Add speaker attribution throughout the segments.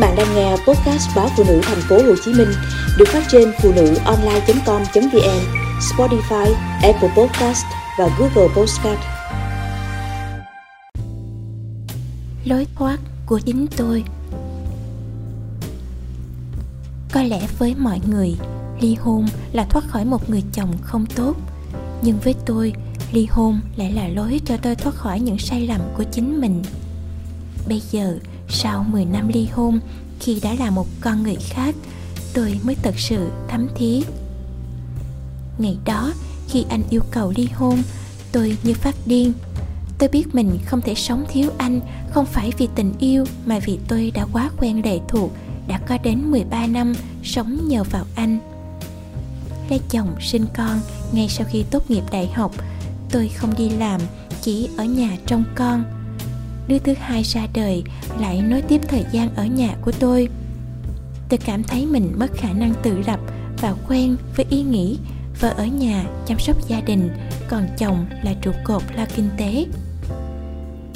Speaker 1: bạn đang nghe podcast báo phụ nữ thành phố Hồ Chí Minh được phát trên phụ nữ online.com.vn, Spotify, Apple Podcast và Google Podcast.
Speaker 2: Lối thoát của chính tôi Có lẽ với mọi người, ly hôn là thoát khỏi một người chồng không tốt. Nhưng với tôi, ly hôn lại là lối cho tôi thoát khỏi những sai lầm của chính mình. Bây giờ, sau 10 năm ly hôn, khi đã là một con người khác, tôi mới thật sự thấm thía. Ngày đó, khi anh yêu cầu ly hôn, tôi như phát điên. Tôi biết mình không thể sống thiếu anh, không phải vì tình yêu mà vì tôi đã quá quen lệ thuộc, đã có đến 13 năm sống nhờ vào anh. Lấy chồng sinh con ngay sau khi tốt nghiệp đại học, tôi không đi làm, chỉ ở nhà trông con đứa thứ hai ra đời, lại nối tiếp thời gian ở nhà của tôi. Tôi cảm thấy mình mất khả năng tự lập và quen với ý nghĩ vợ ở nhà chăm sóc gia đình, còn chồng là trụ cột lo kinh tế.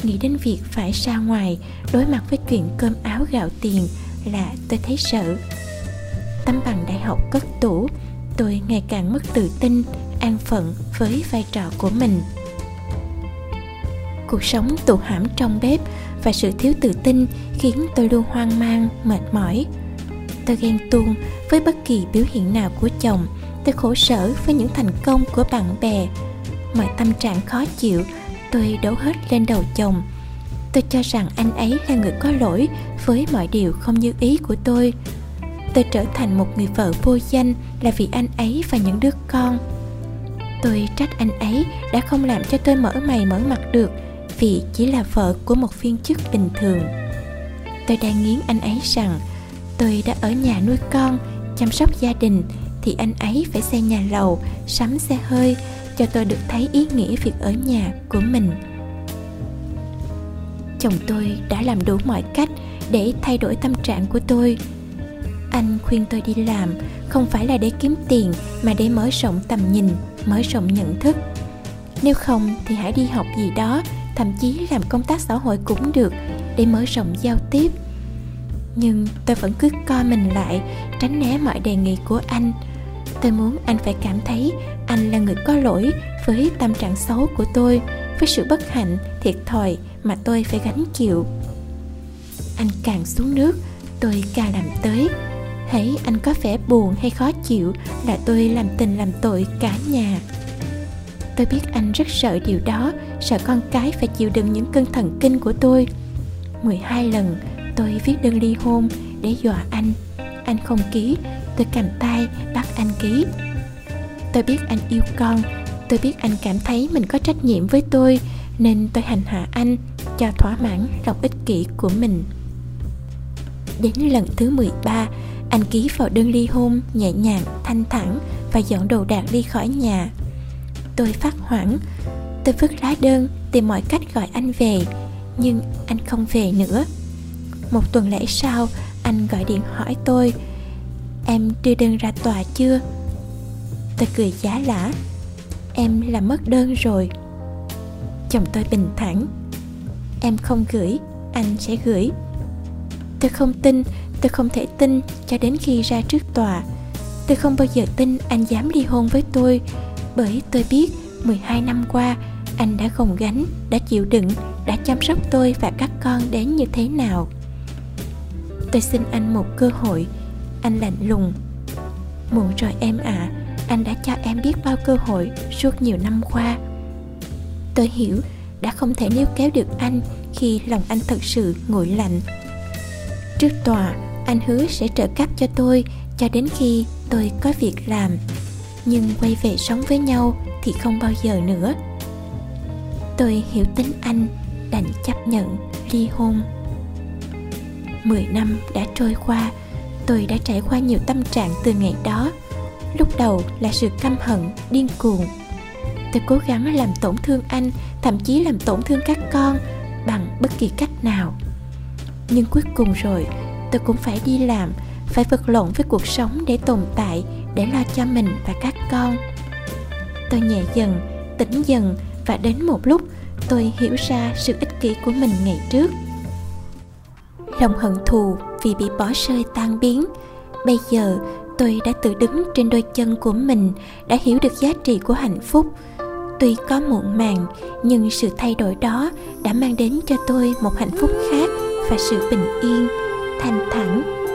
Speaker 2: Nghĩ đến việc phải ra ngoài đối mặt với chuyện cơm áo gạo tiền là tôi thấy sợ. Tấm bằng đại học cất tủ, tôi ngày càng mất tự tin, an phận với vai trò của mình cuộc sống tù hãm trong bếp và sự thiếu tự tin khiến tôi luôn hoang mang, mệt mỏi. Tôi ghen tuông với bất kỳ biểu hiện nào của chồng. Tôi khổ sở với những thành công của bạn bè. Mọi tâm trạng khó chịu, tôi đổ hết lên đầu chồng. Tôi cho rằng anh ấy là người có lỗi với mọi điều không như ý của tôi. Tôi trở thành một người vợ vô danh là vì anh ấy và những đứa con. Tôi trách anh ấy đã không làm cho tôi mở mày, mở mặt được vì chỉ là vợ của một viên chức bình thường. Tôi đang nghiến anh ấy rằng, tôi đã ở nhà nuôi con, chăm sóc gia đình, thì anh ấy phải xây nhà lầu, sắm xe hơi cho tôi được thấy ý nghĩa việc ở nhà của mình. Chồng tôi đã làm đủ mọi cách để thay đổi tâm trạng của tôi. Anh khuyên tôi đi làm, không phải là để kiếm tiền, mà để mở rộng tầm nhìn, mở rộng nhận thức. Nếu không thì hãy đi học gì đó thậm chí làm công tác xã hội cũng được để mở rộng giao tiếp. Nhưng tôi vẫn cứ co mình lại, tránh né mọi đề nghị của anh. Tôi muốn anh phải cảm thấy anh là người có lỗi với tâm trạng xấu của tôi, với sự bất hạnh, thiệt thòi mà tôi phải gánh chịu. Anh càng xuống nước, tôi càng làm tới. Hãy anh có vẻ buồn hay khó chịu là tôi làm tình làm tội cả nhà tôi biết anh rất sợ điều đó, sợ con cái phải chịu đựng những cơn thần kinh của tôi. 12 lần tôi viết đơn ly hôn để dọa anh. Anh không ký, tôi cầm tay bắt anh ký. Tôi biết anh yêu con, tôi biết anh cảm thấy mình có trách nhiệm với tôi, nên tôi hành hạ anh cho thỏa mãn lòng ích kỷ của mình. Đến lần thứ 13 anh ký vào đơn ly hôn nhẹ nhàng, thanh thản và dọn đồ đạc đi khỏi nhà tôi phát hoảng. Tôi vứt lá đơn, tìm mọi cách gọi anh về, nhưng anh không về nữa. Một tuần lễ sau, anh gọi điện hỏi tôi, em đưa đơn ra tòa chưa? Tôi cười giá lả, em làm mất đơn rồi. Chồng tôi bình thản, em không gửi, anh sẽ gửi. Tôi không tin, tôi không thể tin cho đến khi ra trước tòa. Tôi không bao giờ tin anh dám ly hôn với tôi bởi tôi biết 12 năm qua anh đã gồng gánh, đã chịu đựng, đã chăm sóc tôi và các con đến như thế nào. Tôi xin anh một cơ hội, anh lạnh lùng. Muộn rồi em ạ, à, anh đã cho em biết bao cơ hội suốt nhiều năm qua. Tôi hiểu đã không thể níu kéo được anh khi lòng anh thật sự nguội lạnh. Trước tòa, anh hứa sẽ trợ cấp cho tôi cho đến khi tôi có việc làm nhưng quay về sống với nhau thì không bao giờ nữa. Tôi hiểu tính anh, đành chấp nhận, ly hôn. Mười năm đã trôi qua, tôi đã trải qua nhiều tâm trạng từ ngày đó. Lúc đầu là sự căm hận, điên cuồng. Tôi cố gắng làm tổn thương anh, thậm chí làm tổn thương các con bằng bất kỳ cách nào. Nhưng cuối cùng rồi, tôi cũng phải đi làm phải vật lộn với cuộc sống để tồn tại, để lo cho mình và các con. Tôi nhẹ dần, tỉnh dần và đến một lúc tôi hiểu ra sự ích kỷ của mình ngày trước. Lòng hận thù vì bị bỏ rơi tan biến. Bây giờ tôi đã tự đứng trên đôi chân của mình, đã hiểu được giá trị của hạnh phúc. Tuy có muộn màng, nhưng sự thay đổi đó đã mang đến cho tôi một hạnh phúc khác và sự bình yên, thanh thản.